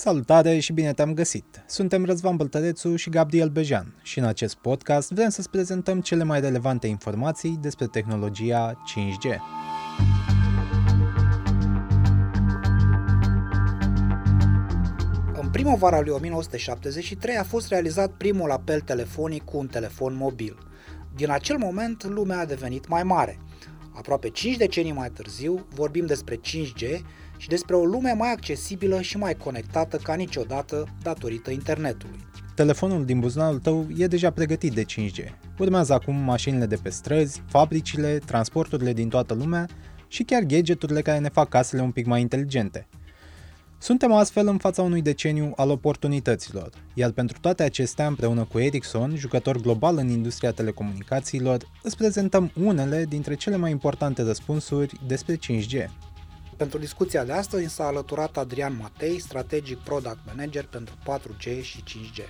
Salutare și bine te-am găsit! Suntem Răzvan Băltărețu și Gabriel Bejan și în acest podcast vrem să-ți prezentăm cele mai relevante informații despre tehnologia 5G. În primăvara lui 1973 a fost realizat primul apel telefonic cu un telefon mobil. Din acel moment, lumea a devenit mai mare. Aproape 5 decenii mai târziu, vorbim despre 5G și despre o lume mai accesibilă și mai conectată ca niciodată datorită internetului. Telefonul din buzunarul tău e deja pregătit de 5G. Urmează acum mașinile de pe străzi, fabricile, transporturile din toată lumea și chiar gadgeturile care ne fac casele un pic mai inteligente. Suntem astfel în fața unui deceniu al oportunităților, iar pentru toate acestea, împreună cu Ericsson, jucător global în industria telecomunicațiilor, îți prezentăm unele dintre cele mai importante răspunsuri despre 5G. Pentru discuția de astăzi s-a alăturat Adrian Matei, strategic product manager pentru 4G și 5G.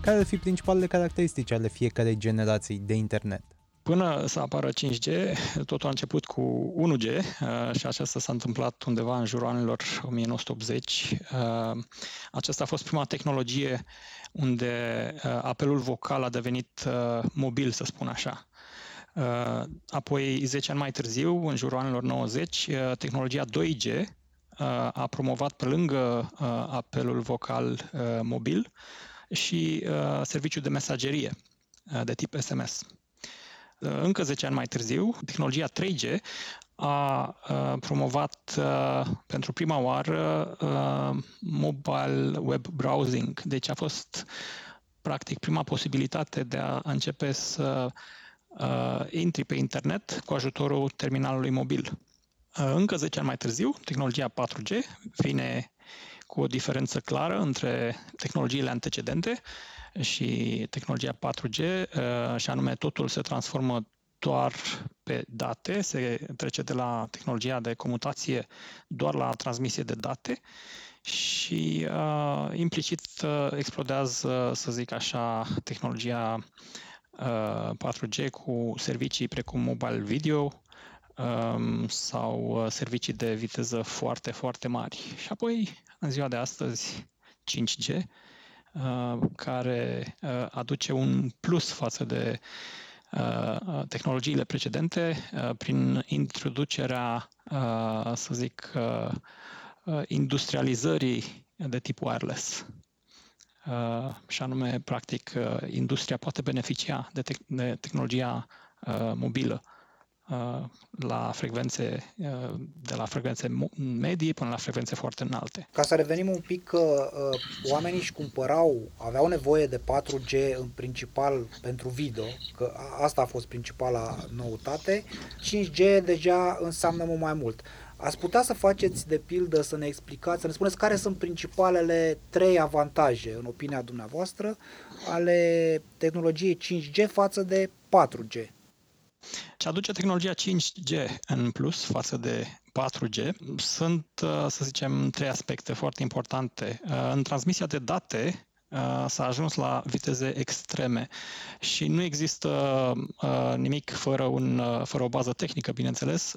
Care ar fi principalele caracteristici ale fiecarei generații de internet? Până să apară 5G, totul a început cu 1G uh, și aceasta s-a întâmplat undeva în jurul anilor 1980. Uh, aceasta a fost prima tehnologie unde uh, apelul vocal a devenit mobil, să spun așa. Apoi, 10 ani mai târziu, în jurul anilor 90, tehnologia 2G a promovat pe lângă apelul vocal mobil și serviciul de mesagerie de tip SMS. Încă 10 ani mai târziu, tehnologia 3G a promovat pentru prima oară mobile web browsing. Deci a fost practic prima posibilitate de a începe să intri pe internet cu ajutorul terminalului mobil. Încă 10 ani mai târziu, tehnologia 4G vine cu o diferență clară între tehnologiile antecedente și tehnologia 4G, uh, și anume totul se transformă doar pe date, se trece de la tehnologia de comutație doar la transmisie de date și uh, implicit uh, explodează, să zic așa, tehnologia uh, 4G cu servicii precum mobile video um, sau uh, servicii de viteză foarte, foarte mari. Și apoi, în ziua de astăzi, 5G, Uh, care uh, aduce un plus față de uh, tehnologiile precedente prin introducerea, să zic, industrializării de tip wireless. Și anume, practic, industria poate beneficia de, te- de tehnologia mobilă Uh, la frecvențe, uh, de la frecvențe medii până la frecvențe foarte înalte. Ca să revenim un pic, uh, oamenii își cumpărau, aveau nevoie de 4G în principal pentru video, că asta a fost principala noutate. 5G deja înseamnă mult mai mult. Ați putea să faceți, de pildă, să ne explicați, să ne spuneți care sunt principalele trei avantaje, în opinia dumneavoastră, ale tehnologiei 5G față de 4G? Ce aduce tehnologia 5G în plus față de 4G sunt, uh, să zicem, trei aspecte foarte importante. Uh, în transmisia de date, uh, s-a ajuns la viteze extreme și nu există nimic fără, un, fără o bază tehnică, bineînțeles.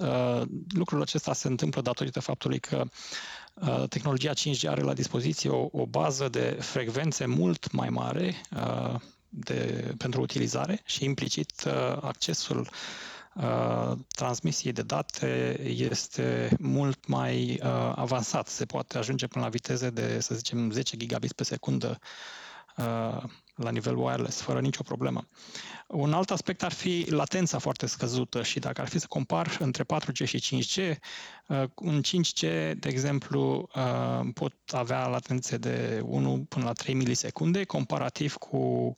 Lucrul acesta se întâmplă datorită faptului că tehnologia 5G are la dispoziție o, o bază de frecvențe mult mai mare, de, pentru utilizare și implicit uh, accesul uh, transmisiei de date este mult mai uh, avansat. Se poate ajunge până la viteze de, să zicem, 10 gigabit pe secundă la nivel wireless, fără nicio problemă. Un alt aspect ar fi latența foarte scăzută și dacă ar fi să compar între 4G și 5G, un 5G, de exemplu, pot avea latențe de 1 până la 3 milisecunde, comparativ cu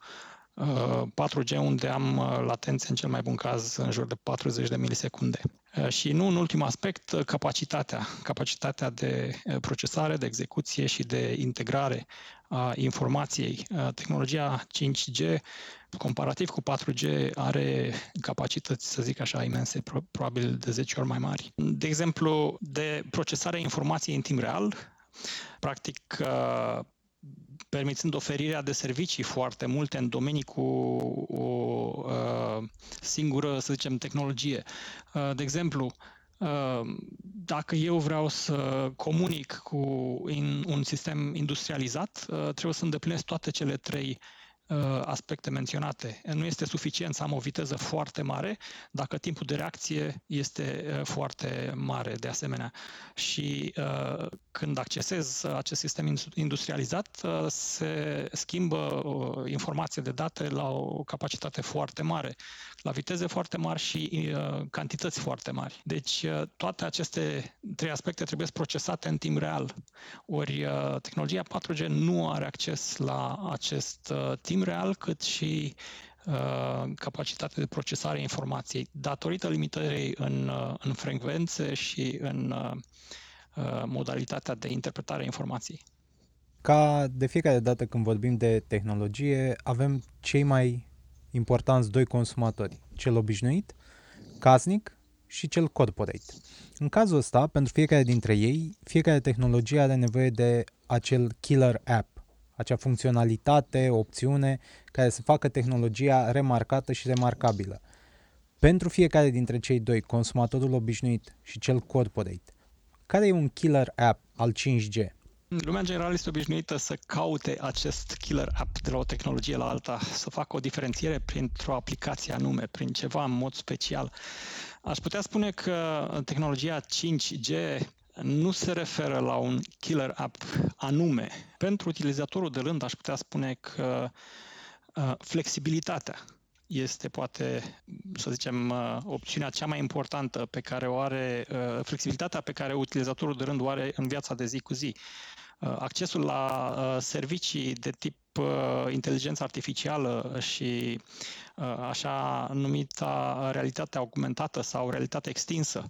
4G uh, unde am uh, latențe în cel mai bun caz în jur de 40 de milisecunde. Uh, și nu în ultim aspect, capacitatea. Capacitatea de procesare, de execuție și de integrare a informației. Tehnologia 5G, comparativ cu 4G, are capacități, să zic așa, imense, probabil de 10 ori mai mari. De exemplu, de procesarea informației în timp real, practic permițând oferirea de servicii foarte multe în domenii cu o uh, singură, să zicem, tehnologie. Uh, de exemplu, uh, dacă eu vreau să comunic cu un sistem industrializat, uh, trebuie să îndeplinesc toate cele trei Uh, aspecte menționate. Nu este suficient să am o viteză foarte mare dacă timpul de reacție este uh, foarte mare de asemenea. Și uh, când accesez acest sistem industrializat, se schimbă informație de date la o capacitate foarte mare, la viteze foarte mari și cantități foarte mari. Deci toate aceste trei aspecte trebuie procesate în timp real. Ori tehnologia 4G nu are acces la acest timp timp real, cât și uh, capacitatea de procesare a informației, datorită limitării în, uh, în frecvențe și în uh, uh, modalitatea de interpretare a informației. Ca de fiecare dată când vorbim de tehnologie, avem cei mai importanți doi consumatori, cel obișnuit, casnic și cel corporate. În cazul ăsta, pentru fiecare dintre ei, fiecare tehnologie are nevoie de acel killer app, acea funcționalitate, opțiune care să facă tehnologia remarcată și remarcabilă. Pentru fiecare dintre cei doi, consumatorul obișnuit și cel corporate, care e un killer app al 5G? Lumea în general este obișnuită să caute acest killer app de la o tehnologie la alta, să facă o diferențiere printr-o aplicație anume, prin ceva în mod special. Aș putea spune că tehnologia 5G nu se referă la un killer app anume. Pentru utilizatorul de rând aș putea spune că uh, flexibilitatea este poate, să zicem, uh, opțiunea cea mai importantă pe care o are, uh, flexibilitatea pe care utilizatorul de rând o are în viața de zi cu zi. Accesul la servicii de tip inteligență artificială și așa numita realitate augmentată sau realitate extinsă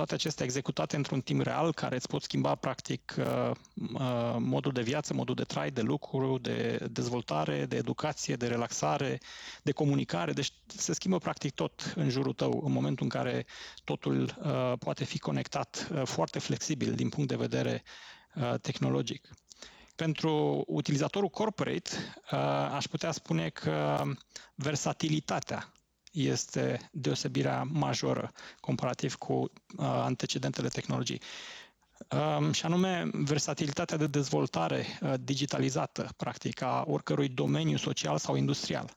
toate acestea executate într-un timp real, care îți pot schimba practic uh, uh, modul de viață, modul de trai, de lucru, de dezvoltare, de educație, de relaxare, de comunicare. Deci se schimbă practic tot în jurul tău în momentul în care totul uh, poate fi conectat foarte flexibil din punct de vedere tehnologic. Pentru utilizatorul corporate, aș putea spune că versatilitatea este deosebirea majoră comparativ cu uh, antecedentele tehnologii. Um, și anume versatilitatea de dezvoltare uh, digitalizată, practic, a oricărui domeniu social sau industrial.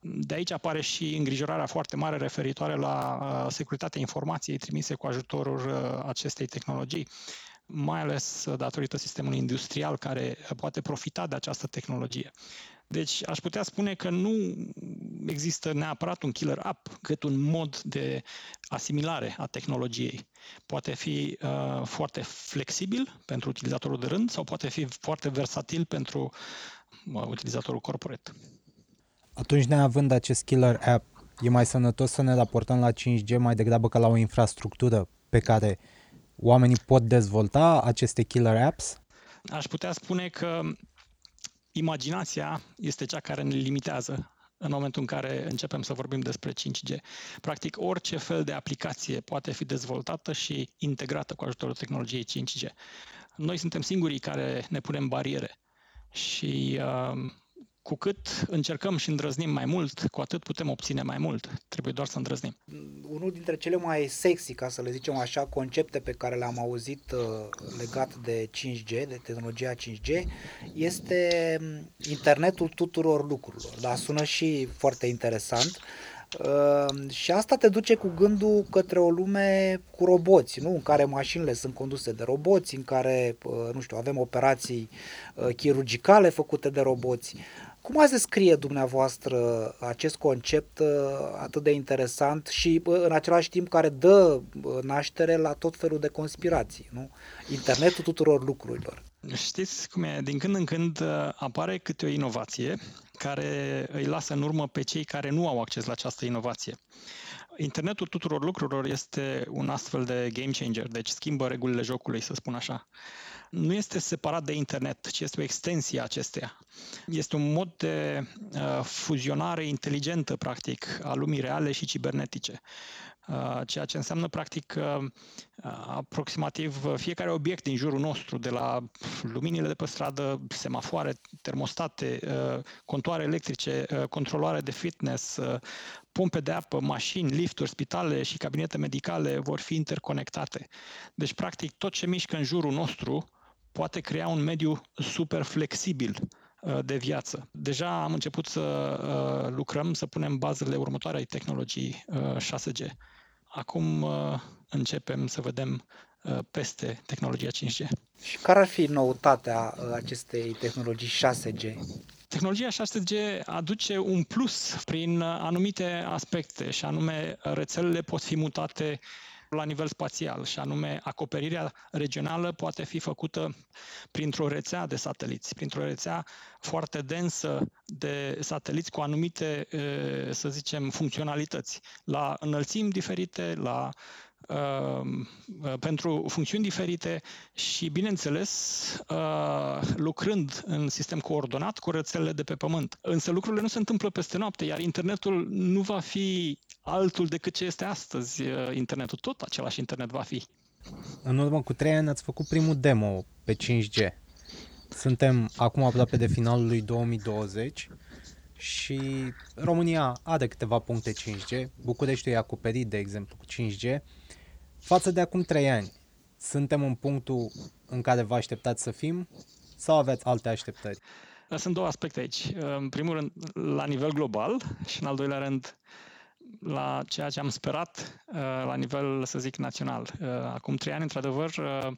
De aici apare și îngrijorarea foarte mare referitoare la uh, securitatea informației trimise cu ajutorul uh, acestei tehnologii, mai ales datorită sistemului industrial care poate profita de această tehnologie. Deci aș putea spune că nu există neapărat un killer app, cât un mod de asimilare a tehnologiei. Poate fi uh, foarte flexibil pentru utilizatorul de rând sau poate fi foarte versatil pentru uh, utilizatorul corporate. Atunci, neavând acest killer app, e mai sănătos să ne raportăm la 5G mai degrabă ca la o infrastructură pe care oamenii pot dezvolta aceste killer apps? Aș putea spune că imaginația este cea care ne limitează în momentul în care începem să vorbim despre 5G. Practic, orice fel de aplicație poate fi dezvoltată și integrată cu ajutorul tehnologiei 5G. Noi suntem singurii care ne punem bariere și uh, cu cât încercăm și îndrăznim mai mult, cu atât putem obține mai mult. Trebuie doar să îndrăznim. Unul dintre cele mai sexy, ca să le zicem așa, concepte pe care le-am auzit uh, legat de 5G, de tehnologia 5G, este mm, internetul tuturor lucrurilor. Da, sună și foarte interesant. Uh, și asta te duce cu gândul către o lume cu roboți, nu? în care mașinile sunt conduse de roboți, în care, uh, nu știu, avem operații uh, chirurgicale făcute de roboți. Cum ați descrie dumneavoastră acest concept uh, atât de interesant și uh, în același timp care dă uh, naștere la tot felul de conspirații, nu? Internetul tuturor lucrurilor. Știți cum e? Din când în când apare câte o inovație care îi lasă în urmă pe cei care nu au acces la această inovație. Internetul tuturor lucrurilor este un astfel de game changer, deci schimbă regulile jocului, să spun așa nu este separat de internet, ci este o extensie a acesteia. Este un mod de uh, fuzionare inteligentă, practic, a lumii reale și cibernetice. ceea ce înseamnă practic aproximativ fiecare obiect din jurul nostru, de la luminile de pe stradă, semafoare, termostate, contoare electrice, controloare de fitness, pompe de apă, mașini, lifturi, spitale și cabinete medicale vor fi interconectate. Deci, practic, tot ce mișcă în jurul nostru poate crea un mediu super flexibil de viață. Deja am început să lucrăm, să punem bazele următoarei tehnologii 6G. Acum uh, începem să vedem uh, peste tehnologia 5G. Și care ar fi noutatea uh, acestei tehnologii 6G? Tehnologia 6G aduce un plus prin anumite aspecte și anume rețelele pot fi mutate la nivel spațial și anume acoperirea regională poate fi făcută printr-o rețea de sateliți, printr-o rețea foarte densă de sateliți cu anumite, să zicem, funcționalități, la înălțimi diferite, la Uh, pentru funcțiuni diferite și, bineînțeles, uh, lucrând în sistem coordonat cu rețelele de pe pământ. Însă lucrurile nu se întâmplă peste noapte, iar internetul nu va fi altul decât ce este astăzi. Uh, internetul tot același internet va fi. În urmă cu trei ani ați făcut primul demo pe 5G. Suntem acum aproape de finalul lui 2020 și România are câteva puncte 5G. Bucureștiul e acoperit, de exemplu, cu 5G. Față de acum 3 ani, suntem în punctul în care vă așteptați să fim sau aveți alte așteptări? Sunt două aspecte aici. În primul rând, la nivel global și în al doilea rând, la ceea ce am sperat uh, la nivel, să zic, național. Uh, acum trei ani, într-adevăr, uh,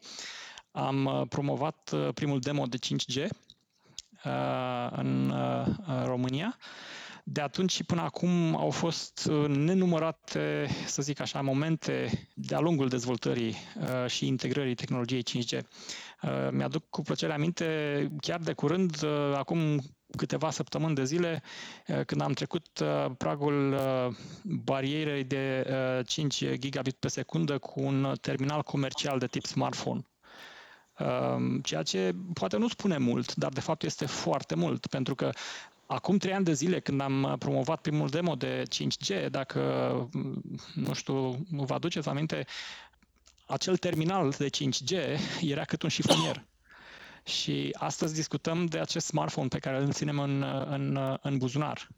am promovat primul demo de 5G în România de atunci și până acum au fost uh, nenumărate, să zic așa, momente de-a lungul dezvoltării uh, și integrării tehnologiei 5G. Uh, mi-aduc cu plăcere aminte, chiar de curând, acum câteva săptămâni de zile, când am trecut pragul barierei de 5 gigabit pe secundă cu un terminal comercial de tip smartphone. Ceea ce poate nu spune mult, dar de fapt este foarte mult, pentru că Acum trei ani de zile, când am promovat primul demo de 5G, dacă, nu știu, vă aduceți aminte, acel terminal de 5G era cât un șifonier. Și astăzi discutăm de acest smartphone pe care îl ținem în, în, în buzunar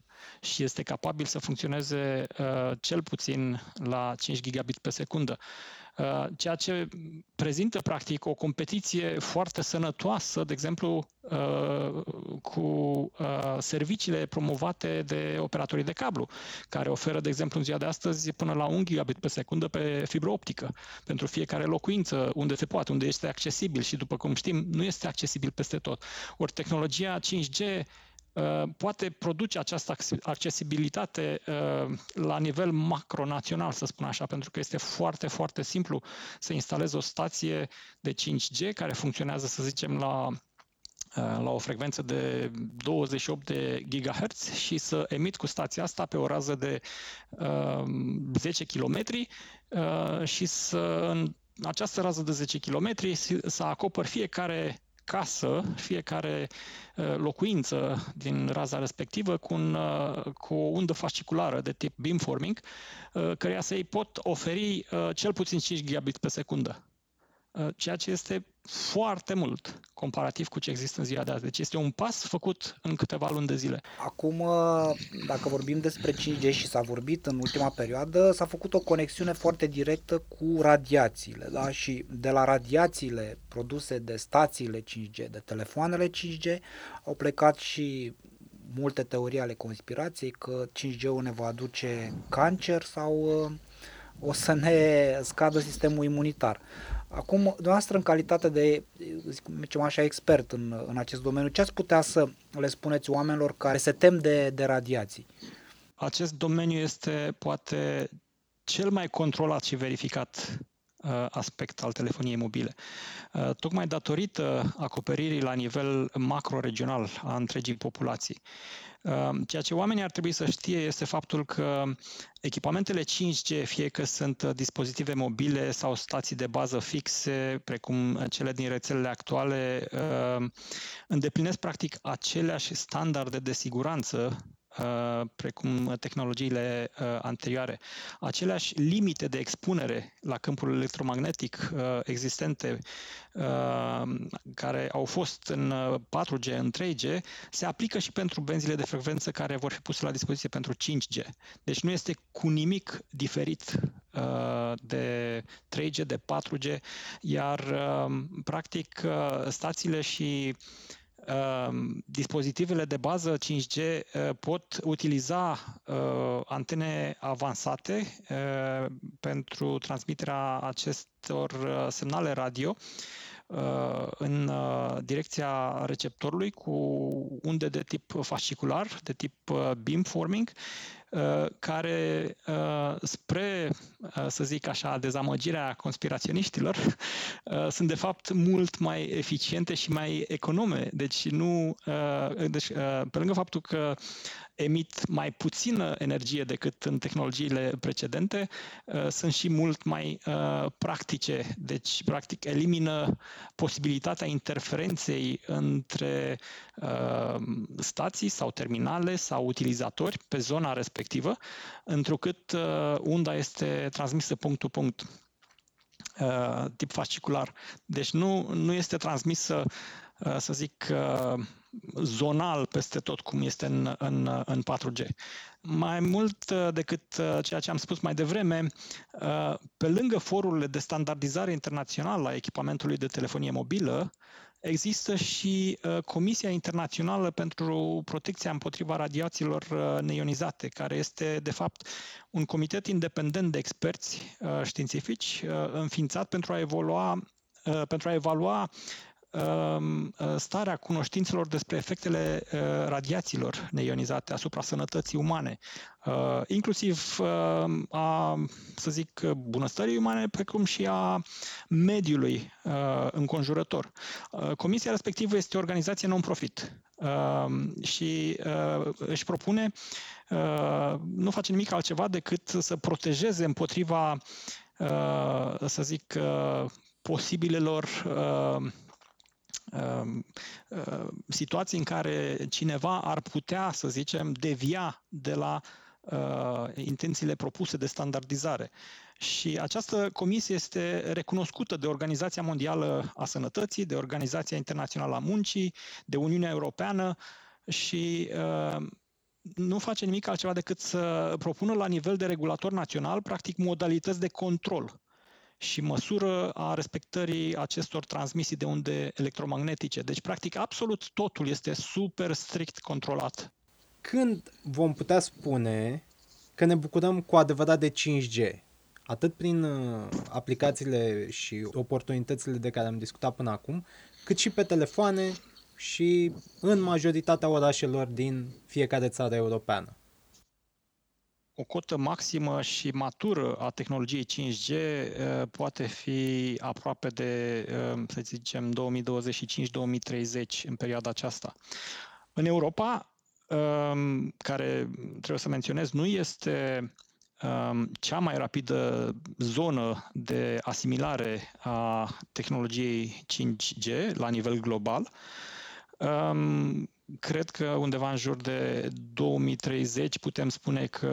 și este capabil să funcționeze uh, cel puțin la 5 gigabit pe secundă. Uh, ceea ce prezintă practic o competiție foarte sănătoasă, de exemplu, uh, cu uh, serviciile promovate de operatorii de cablu, care oferă, de exemplu, în ziua de astăzi până la 1 gigabit pe secundă pe fibră optică pentru fiecare locuință, unde se poate, unde este accesibil și, după cum știm, nu este accesibil peste tot. Ori tehnologia 5G Uh, poate produce această accesibilitate uh, la nivel macronațional, să spun așa, pentru că este foarte, foarte simplu să instalezi o stație de 5G care funcționează, să zicem, la uh, la o frecvență de 28 de GHz și să emit cu stația asta pe o rază de uh, 10 km uh, și să în această rază de 10 km să acopăr fiecare casă, fiecare uh, locuință din raza respectivă cu, un, uh, cu o undă fasciculară de tip beamforming, uh, căreia să-i pot oferi cel puțin 5 gigabit pe secundă. Ceea ce este foarte mult comparativ cu ce există în ziua de azi. Deci este un pas făcut în câteva luni de zile. Acum, dacă vorbim despre 5G și s-a vorbit în ultima perioadă, s-a făcut o conexiune foarte directă cu radiațiile. Da? Și de la radiațiile produse de stațiile 5G, de telefoanele 5G, au plecat și multe teorii ale conspirației că 5G-ul ne va aduce cancer sau uh, o să ne scadă sistemul imunitar. Acum, dumneavoastră, în calitate de, zicem așa, expert în, în acest domeniu, ce ați putea să le spuneți oamenilor care se tem de, de radiații? Acest domeniu este poate cel mai controlat și verificat uh, aspect al telefoniei mobile. Uh, tocmai datorită acoperirii la nivel macro-regional a întregii populații. Ehm, ceea ce oamenii ar trebui să știe este faptul că echipamentele 5G, fie că sunt dispozitive mobile sau stații de bază fixe, precum cele din rețelele actuale, ehm, îndeplinesc practic aceleași standarde de siguranță uh, precum tehnologiile uh, anterioare. Aceleași limite de expunere la câmpul electromagnetic existente care au fost în 4G, în 3G, se aplică și pentru benzile de frecvență care vor fi puse la dispoziție pentru 5G. Deci nu este cu nimic diferit de 3G, de 4G, iar practic stațiile și Ehm, dispozitivele de bază 5G eh, pot utiliza eh, antene avansate eh, pentru transmiterea acestor semnale radio în direcția receptorului cu unde de tip fascicular, de tip beamforming Uh, care uh, spre, uh, să zic așa, dezamăgirea conspiraționiștilor, sunt de fapt mult mai eficiente și mai econome. Deci nu, deci, pe lângă faptul că emit mai puțină energie decât în tehnologiile precedente, uh, sunt și mult mai uh, practice. Deci, practic, elimină posibilitatea interferenței între uh, stații sau terminale sau utilizatori pe zona respectivă, întrucât unda este transmisă punct-to-punct tip fascicular. Deci nu, nu este transmisă, să zic, zonal peste tot, cum este în, în, în 4G. Mai mult uh, decât uh, ceea ce am spus mai devreme, uh, pe lângă forurile de standardizare internațională a echipamentului de telefonie mobilă, există și Comisia Internațională pentru Protecția împotriva radiațiilor neionizate, care este, de fapt, un comitet independent de experți științifici înființat pentru a evolua pentru a evalua Um, uh, starea cunoștințelor despre efectele uh, radiațiilor neionizate asupra sănătății umane, uh, inclusiv um, a, să zic, bunăstării umane, precum și a mediului înconjurător. Comisia respectivă este o organizație non-profit um, și își propune, nu face nimic altceva decât să protejeze împotriva, să zic, posibilelor Um, uh, situații în care cineva ar putea, să zicem, devia de la uh, intențiile propuse de standardizare. Și această comisie este recunoscută de Organizația Mondială a Sănătății, de Organizația Internațională a Muncii, de Uniunea Europeană și uh, nu face nimic altceva decât să propună la nivel de regulator național, practic, modalități de control și măsură a respectării acestor transmisii de unde electromagnetice. Deci, practic, absolut totul este super strict controlat. Când vom putea spune că ne bucurăm cu adevărat de 5G? Atât prin uh, aplicațiile și oportunitățile de care am discutat până acum, cât și pe telefoane și în majoritatea orașelor din fiecare țară europeană o cotă maximă și matură a tehnologiei 5G uh, poate fi aproape de, uh, să zicem, 2025-2030 în perioada aceasta. În Europa, um, care trebuie să menționez, nu este um, cea mai rapidă zonă de asimilare a tehnologiei 5G la nivel global. Um, cred că undeva în jur de 2030 putem spune că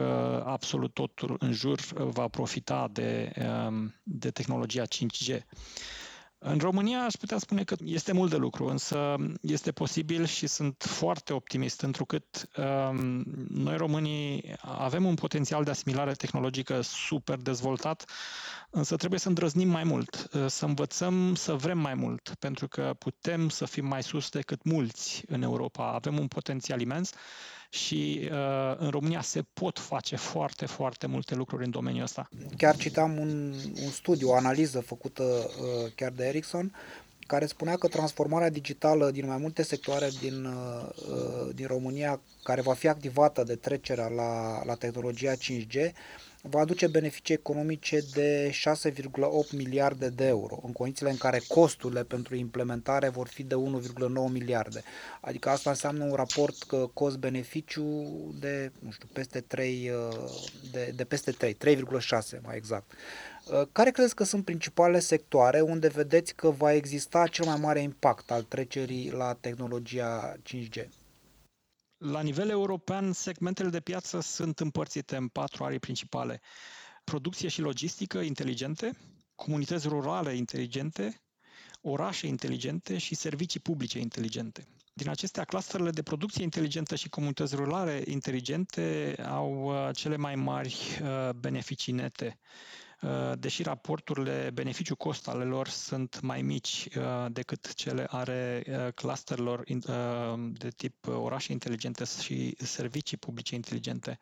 absolut totul în jur va profita de, um, de tehnologia 5G. În România aș putea spune că este mult de lucru, însă este posibil și sunt foarte optimist, întrucât um, noi românii avem un potențial de asimilare tehnologică super dezvoltat, însă trebuie să îndrăznim mai mult, uh, să învățăm să vrem mai mult, pentru că putem să fim mai sus decât mulți în Europa. Avem un potențial imens și uh, în România se pot face foarte, foarte multe lucruri în domeniul ăsta. Chiar citam un, un studiu, o analiză făcută uh, chiar de Ericsson, care spunea că transformarea digitală din mai multe sectoare din, uh, uh din România, care va fi activată de trecerea la, la tehnologia 5G, va aduce beneficii economice de 6,8 miliarde de euro, în condițiile în care costurile pentru implementare vor fi de 1,9 miliarde. Adică asta înseamnă un raport că cost-beneficiu de, nu știu, peste 3, uh, de, de peste 3, 3,6 mai exact. Uh, care crezi că sunt principalele sectoare unde vedeți că va exista cel mai mare impact al trecerii la tehnologia 5G? La nivel european, segmentele de piață sunt împărțite în patru arii principale. Producție și logistică inteligente, comunități rurale inteligente, orașe inteligente și servicii publice inteligente. Din acestea, clusterele de producție inteligentă și comunități rurale inteligente au uh, cele mai mari uh, beneficii nete uh, deși raporturile beneficiu-cost ale lor sunt mai mici decât cele are clusterelor de tip orașe inteligente și servicii publice inteligente.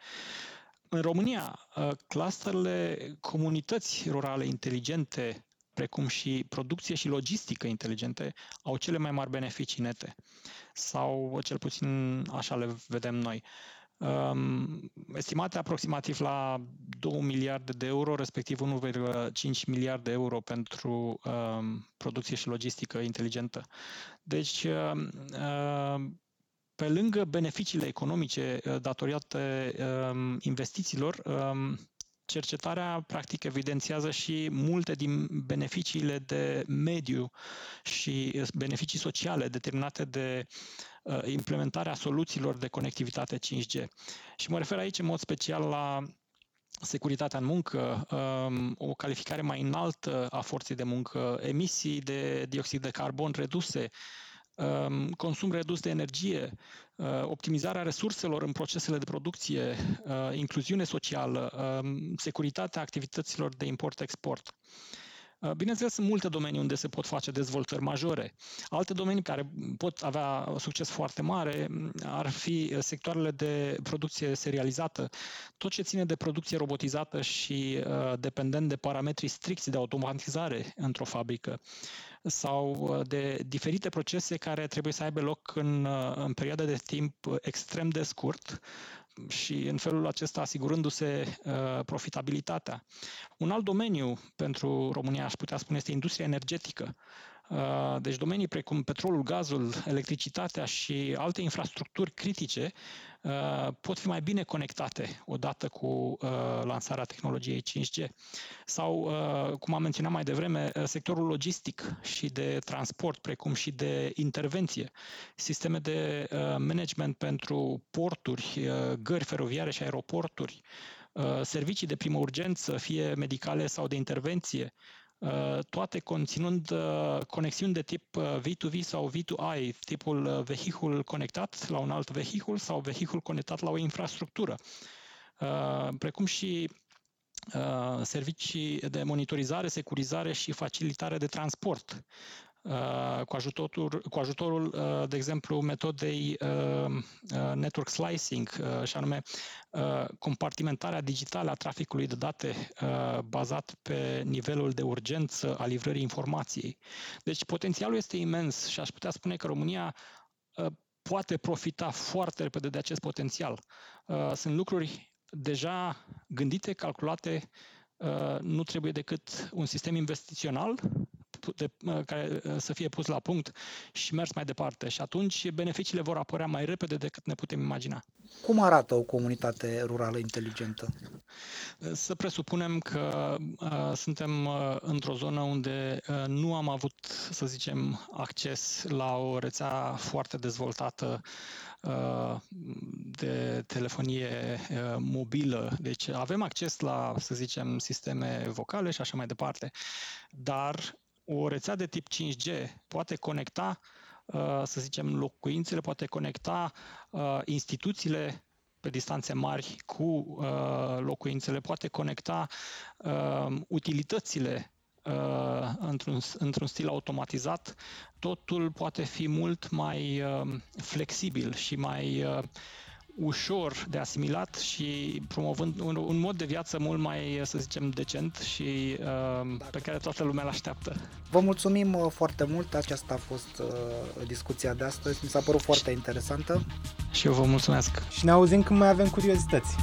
În România, clusterele comunități rurale inteligente precum și producție și logistică inteligente, au cele mai mari beneficii nete. Sau cel puțin așa le vedem noi. Um, estimate aproximativ la 2 miliarde de euro, respectiv 1,5 miliarde de euro pentru um, producție și logistică inteligentă. Deci, um, uh, pe lângă beneficiile economice uh, datoriate um, investițiilor, um, cercetarea practic evidențiază și multe din beneficiile de mediu și beneficii sociale determinate de uh, implementarea soluțiilor de conectivitate 5G. Și mă refer aici în mod special la securitatea în muncă, um, o calificare mai înaltă a forței de muncă, emisii de dioxid de carbon reduse, Um, consum redus de energie, uh, optimizarea resurselor în procesele de producție, uh, incluziune socială, um, securitatea activităților de import-export. Uh, bineînțeles, sunt multe domenii unde se pot face dezvoltări majore. Alte domenii care pot avea succes foarte mare mm, ar fi sectoarele de producție serializată, tot ce ține de producție robotizată și uh, dependent de parametri stricți de automatizare într-o fabrică sau uh, de diferite procese care trebuie să aibă loc în, în perioade de timp extrem de scurt, și în felul acesta asigurându-se uh, profitabilitatea. Un alt domeniu pentru România, aș putea spune, este industria energetică. Uh, deci domenii precum petrolul, gazul, electricitatea și alte infrastructuri critice uh, pot fi mai bine conectate odată cu uh, lansarea tehnologiei 5G. Sau, cum am menționat mai devreme, sectorul logistic și de transport, precum și de intervenție, sisteme de management pentru porturi, gări feroviare și aeroporturi, servicii de primă urgență, fie medicale sau de intervenție, Uh, toate conținând uh, conexiuni de tip V2V uh, sau V2I, tipul vehicul conectat la un alt vehicul sau vehicul conectat la o infrastructură, precum și servicii de monitorizare, securizare și facilitare de transport, Uh, cu ajutorul, cu ajutorul, uh, de exemplu, metodei uh, network slicing, și anume compartimentarea digitală a traficului de date bazat pe nivelul de urgență a livrării informației. Deci potențialul este imens și aș putea spune că România poate profita foarte repede de acest potențial. Sunt lucruri deja gândite, calculate, nu trebuie decât un sistem investițional de, care să fie pus la punct și mers mai departe. Și atunci beneficiile vor apărea mai repede decât ne putem imagina. Cum arată o comunitate rurală inteligentă? Să presupunem că uh, suntem uh, într-o zonă unde uh, nu am avut, să zicem, acces la o rețea foarte dezvoltată uh, de telefonie uh, mobilă. Deci avem acces la, să zicem, sisteme vocale și așa mai departe, dar o rețea de tip 5G poate conecta, uh, să zicem, locuințele, poate conecta uh, instituțiile pe distanțe mari cu uh, locuințele, poate conecta utilitățile într-un, într-un stil automatizat, totul poate fi mult mai flexibil și mai ușor de asimilat și promovând un, un mod de viață mult mai, să zicem, decent și uh, pe care toată lumea îl așteaptă. Vă mulțumim uh, foarte mult, aceasta a fost uh, discuția de astăzi, mi s-a părut foarte interesantă. Și eu vă mulțumesc. Și ne auzim când mai avem curiozități.